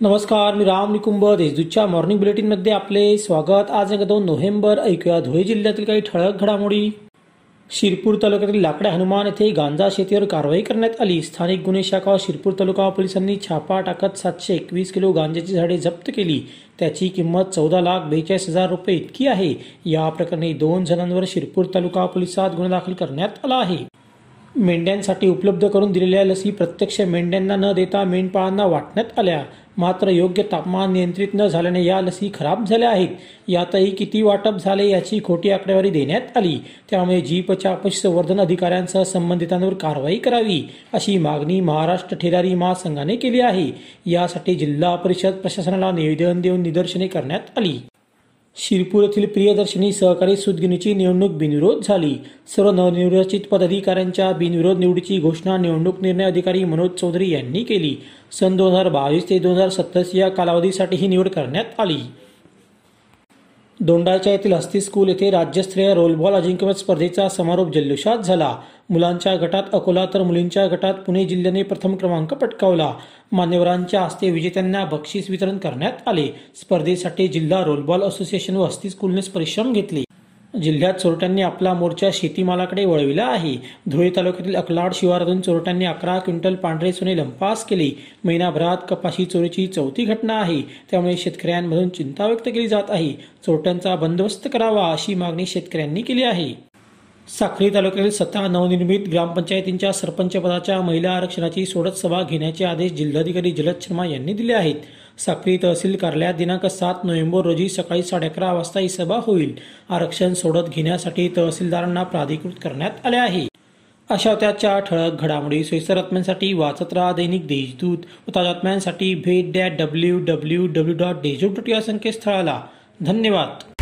नमस्कार मी राम निकुंभ देशदूतच्या मॉर्निंग बुलेटिनमध्ये आपले स्वागत. आज एक दोन नोव्हेंबर ऐकूया धुळे जिल्ह्यातील काही ठळक घडामोडी. शिरपूर तालुक्यातील लाकडे हनुमान येथे गांजा शेतीवर कारवाई करण्यात आली. स्थानिक गुन्हे शाखा शिरपूर तालुका पोलिसांनी छापा टाकत सातशे एकवीस किलो गांजाची झाडे जप्त केली. त्याची किंमत चौदा लाख बेचाळीस हजार रुपये इतकी आहे. या प्रकरणी दोन जणांवर शिरपूर तालुका पोलिसात गुन्हा दाखल करण्यात आला आहे. मेंढ्यांसाठी उपलब्ध करून दिलेल्या लसी प्रत्यक्ष मेंढ्यांना न देता मेंढपाळांना वाटण्यात आल्या. मात्र योग्य तापमान नियंत्रित न झाल्याने या लसी खराब झाल्या आहेत. यातही किती वाटप झाले याची खोटी आकडेवारी देण्यात आली. त्यामुळे जीपच्या पशुसंवर्धन अधिकाऱ्यांसह संबंधितांवर कारवाई करावी अशी मागणी महाराष्ट्र ठेरारी महासंघाने केली आहे. यासाठी जिल्हा परिषद प्रशासनाला निवेदन देऊन निदर्शने करण्यात आली. शिरपूर येथील प्रियदर्शनी सहकारी सुदगिनीची निवडणूक बिनविरोध झाली. सर्व नवनिर्वाचित पदाधिकाऱ्यांच्या बिनविरोध निवडीची घोषणा निवडणूक निर्णय अधिकारी मनोज चौधरी यांनी केली. सन दोन हजार बावीस ते दोन हजार सत्तावीस या कालावधीसाठी ही निवड करण्यात आली. दोंडाच्या येथील हस्ती स्कूल येथे राज्यस्तरीय रोलबॉल अजिंक्यपद स्पर्धेचा समारोप जल्लोषात झाला. मुलांच्या गटात अकोला तर मुलींच्या गटात पुणे जिल्ह्याने प्रथम क्रमांक पटकावला. मान्यवरांच्या हस्ते विजेत्यांना बक्षीस वितरण करण्यात आले. स्पर्धेसाठी जिल्हा रोलबॉल असोसिएशन व हस्ती स्कूलने परिश्रम घेतले. जिल्ह्यात चोरट्यांनी आपला मोर्चा शेतीमालाकडे वळविला आहे. धुळे तालुक्यातील अकलाड शिवारातून चोरट्यांनी अकरा क्विंटल पांढरे सोने लंपास केले. महिनाभरात कपाशी चोरीची चौथी घटना आहे. त्यामुळे शेतकऱ्यांमधून चिंता व्यक्त केली जात आहे. चोरट्यांचा बंदोबस्त करावा अशी मागणी शेतकऱ्यांनी केली आहे. साखरी तालुक्यातील सतरा नवनिर्मित ग्रामपंचायतींच्या सरपंच पदाच्या महिला आरक्षणाची सोडत सभा घेण्याचे आदेश जिल्हाधिकारी जलद शर्मा यांनी दिले आहेत. साक्री तहसील कार्यालयात दिनांक सात नोव्हेंबर रोजी सकाळी साडे अकरा वाजता ही सभा होईल. आरक्षण सोडत घेण्यासाठी तहसीलदारांना प्राधिकृत करण्यात आले आहे. अशा त्याच्या ठळक घडामोडी. सोयीस्कर बातम्यांसाठी वाचत राहा दैनिक देशदूत. व ताज्या बातम्यांसाठी भेट द्या W W W dot Deshdoot dot या संकेतस्थळाला. धन्यवाद.